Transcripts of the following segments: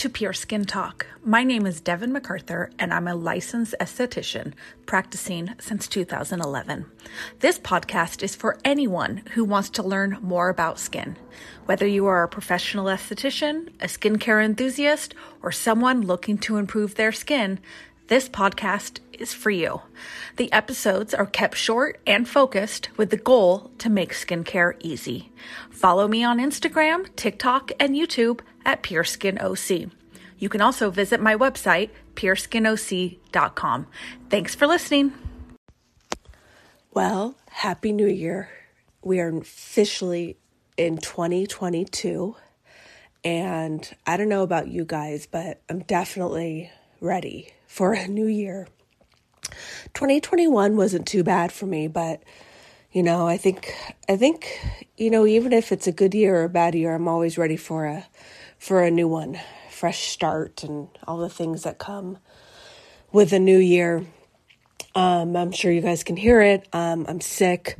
to Pure Skin Talk. My name is Devin MacArthur, and I'm a licensed esthetician practicing since 2011. This podcast is for anyone who wants to learn more about skin. Whether you are a professional esthetician, a skincare enthusiast, or someone looking to improve their skin, this podcast is for you. The episodes are kept short and focused with the goal to make skincare easy. Follow me on Instagram, TikTok, and YouTube at PureSkinOC. You can also visit my website, PureSkinOC.com. Thanks for listening. Well, Happy New Year. We are officially in 2022. And I don't know about you guys, but I'm definitely ready for a new year. 2021 wasn't too bad for me, but you know, I think I think you know, even if it's a good year or a bad year, I'm always ready for a for a new one, fresh start and all the things that come with a new year. Um, I'm sure you guys can hear it. Um, I'm sick.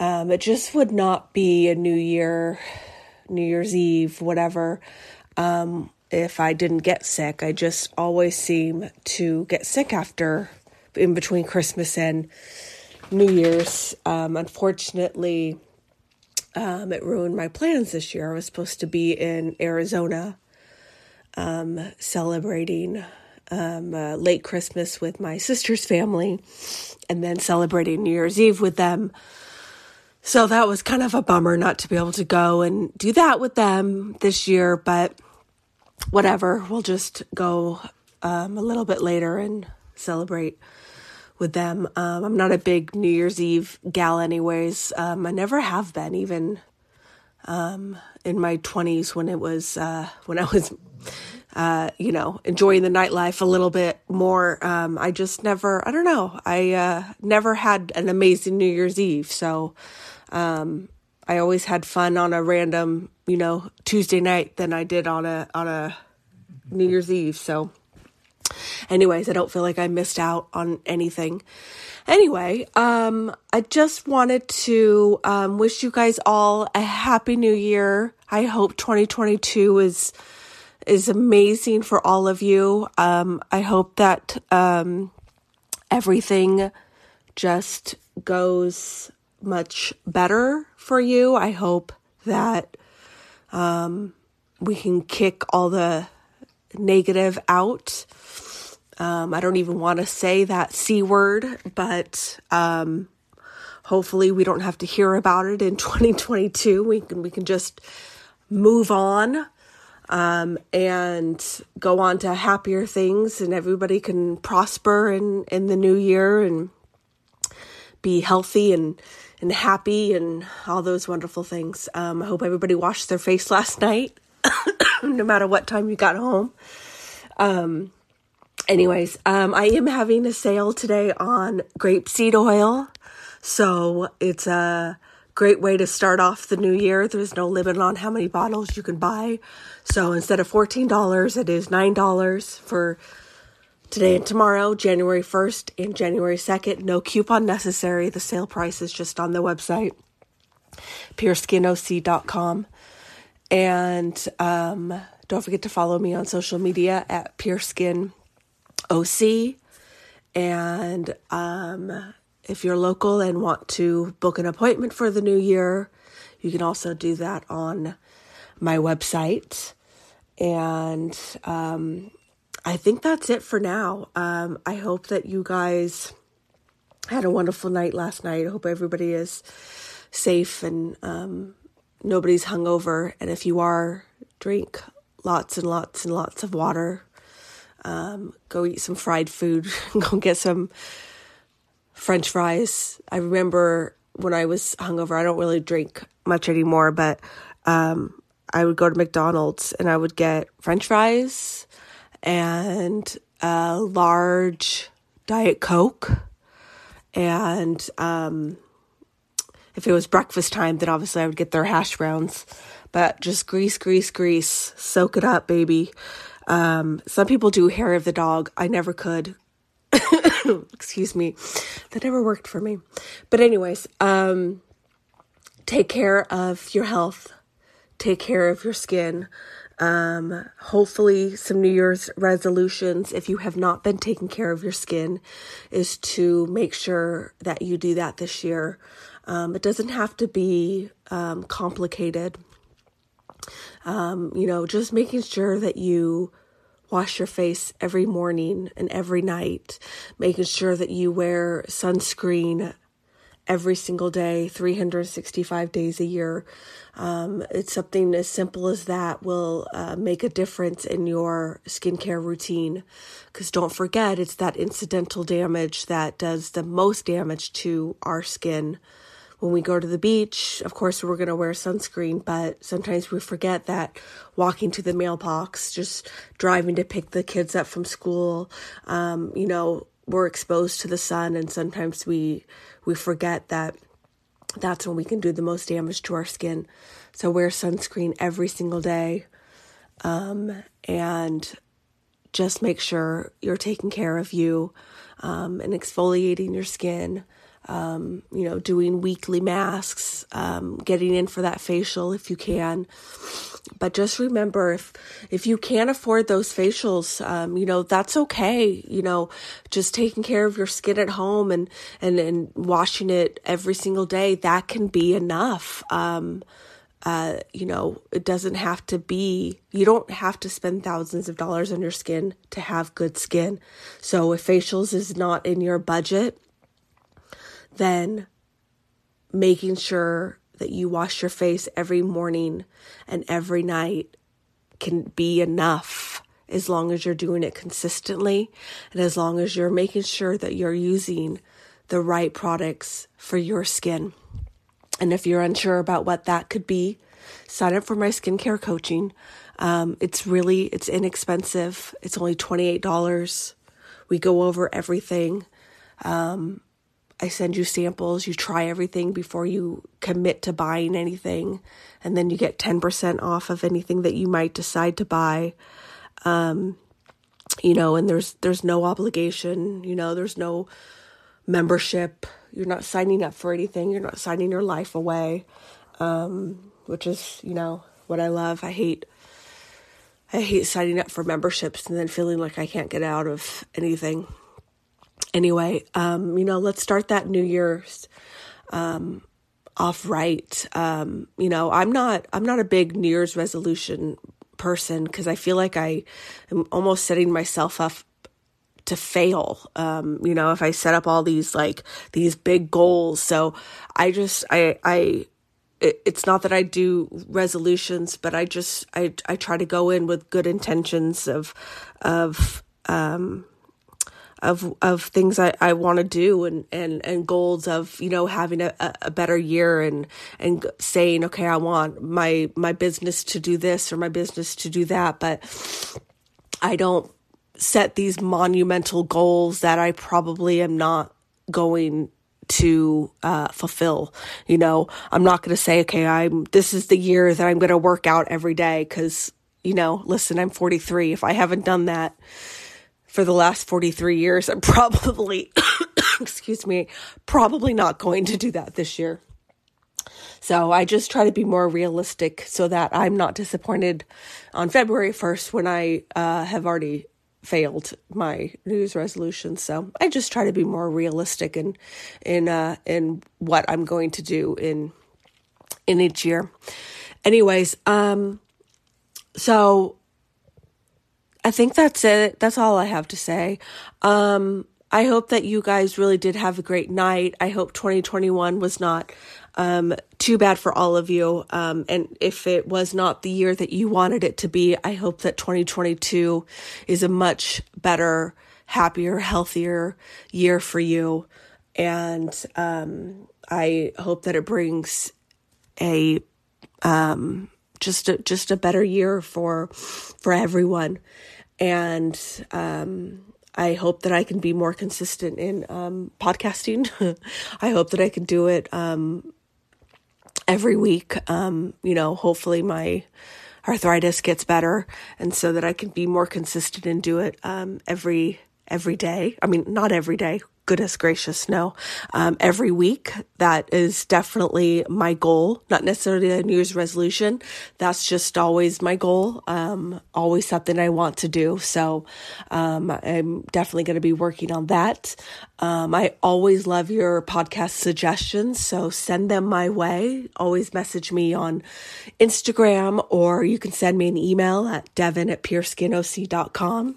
Um, it just would not be a new year, New Year's Eve, whatever, um, if I didn't get sick. I just always seem to get sick after, in between Christmas and New Year's. Um, unfortunately, um, it ruined my plans this year. I was supposed to be in Arizona um, celebrating um, uh, late Christmas with my sister's family and then celebrating New Year's Eve with them. So that was kind of a bummer not to be able to go and do that with them this year, but whatever. We'll just go um, a little bit later and celebrate with them. Um, I'm not a big New Year's Eve gal, anyways. Um, I never have been, even um, in my 20s when it was uh, when I was, uh, you know, enjoying the nightlife a little bit more. Um, I just never, I don't know, I uh, never had an amazing New Year's Eve. So um, I always had fun on a random, you know, Tuesday night than I did on a on a New Year's Eve. So anyways, I don't feel like I missed out on anything. Anyway, um, I just wanted to um, wish you guys all a happy new year. I hope 2022 is is amazing for all of you. Um, I hope that um, everything just goes much better for you. I hope that um, we can kick all the negative out. Um, I don't even want to say that C word, but um, hopefully we don't have to hear about it in 2022. We can we can just move on um, and go on to happier things, and everybody can prosper in in the new year and be healthy and and happy and all those wonderful things. Um, I hope everybody washed their face last night, no matter what time you got home. Um, anyways, um, I am having a sale today on grapeseed oil. So it's a great way to start off the new year. There's no limit on how many bottles you can buy. So instead of $14, it is $9 for today and tomorrow, January 1st and January 2nd. No coupon necessary. The sale price is just on the website, pureskinoc.com. And um, don't forget to follow me on social media at pureskinoc. And um, if you're local and want to book an appointment for the new year, you can also do that on my website. And um, I think that's it for now. Um, I hope that you guys had a wonderful night last night. I hope everybody is safe and um, nobody's hungover. And if you are, drink lots and lots and lots of water. Um, go eat some fried food. go get some French fries. I remember when I was hungover, I don't really drink much anymore, but um, I would go to McDonald's and I would get French fries and a large Diet Coke. And um, if it was breakfast time, then obviously I would get their hash browns. But just grease, grease, grease. Soak it up, baby. Um, some people do hair of the dog. I never could. Excuse me. That never worked for me. But, anyways, um, take care of your health, take care of your skin. Um, hopefully, some New Year's resolutions, if you have not been taking care of your skin, is to make sure that you do that this year. Um, it doesn't have to be um, complicated. Um, you know, just making sure that you wash your face every morning and every night, making sure that you wear sunscreen every single day, 365 days a year. Um, it's something as simple as that will uh, make a difference in your skincare routine. Because don't forget, it's that incidental damage that does the most damage to our skin when we go to the beach, of course, we're going to wear sunscreen, but sometimes we forget that walking to the mailbox, just driving to pick the kids up from school, um, you know, we're exposed to the sun, and sometimes we we forget that that's when we can do the most damage to our skin. So wear sunscreen every single day, um, and just make sure you're taking care of you um, and exfoliating your skin um, you know, doing weekly masks, um, getting in for that facial if you can. But just remember, if if you can't afford those facials, um, you know that's okay. You know, just taking care of your skin at home and and and washing it every single day that can be enough. Um, uh, you know, it doesn't have to be, you don't have to spend thousands of dollars on your skin to have good skin. So if facials is not in your budget, then making sure that you wash your face every morning and every night can be enough as long as you're doing it consistently and as long as you're making sure that you're using the right products for your skin. And if you're unsure about what that could be, sign up for my skincare coaching. Um, it's really it's inexpensive. It's only twenty eight dollars. We go over everything. Um, I send you samples, you try everything before you commit to buying anything, and then you get 10% off of anything that you might decide to buy. Um, you know, and there's there's no obligation, you know, there's no membership. You're not signing up for anything. You're not signing your life away. Um, which is, you know, what I love. I hate I hate signing up for memberships and then feeling like I can't get out of anything anyway, um, you know, let's start that New Year's um, off right. Um, you know, I'm not I'm not a big New Year's resolution person because I feel like I am almost setting myself up to fail. Um, you know, if I set up all these like these big goals, so I just I I it's not that I do resolutions, but I just I I try to go in with good intentions of of um of of things I, I want to do and, and and goals of you know having a, a better year and and saying okay I want my my business to do this or my business to do that but I don't set these monumental goals that I probably am not going to uh, fulfill. You know, I'm not going to say, okay, I'm this is the year that I'm going to work out every day because you know, listen, I'm 43. If I haven't done that for the last 43 years. I'm probably, excuse me, probably not going to do that this year. So I just try to be more realistic so that I'm not disappointed on February 1st when I uh, have already failed my New Year's resolution. So I just try to be more realistic in in uh, in what I'm going to do in in each year. Anyways, um, so I think that's it. That's all I have to say. Um, I hope that you guys really did have a great night. I hope 2021 was not um, too bad for all of you. Um, and if it was not the year that you wanted it to be, I hope that 2022 is a much better, happier, healthier year for you. And um, I hope that it brings a um, just a, just a better year for for everyone. And um, I hope that I can be more consistent in um, podcasting. I hope that I can do it um, every week. Um, you know, hopefully my arthritis gets better, and so that I can be more consistent and do it um, every every day. I mean, not every day goodness gracious, no. Um, every week, that is definitely my goal, not necessarily a New Year's resolution. That's just always my goal, um, always something I want to do. So um, I'm definitely going to be working on that. Um, I always love your podcast suggestions, so send them my way. Always message me on Instagram or you can send me an email at devin at pureskinoc.com.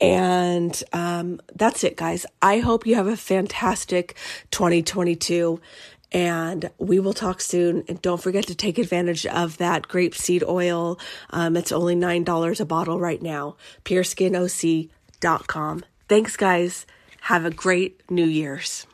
And um, that's it, guys. I hope you have a fantastic 2022 and we will talk soon. And don't forget to take advantage of that grapeseed oil. Um, it's only $9 a bottle right now. PureSkinOC.com. Thanks, guys. Have a great New Year's.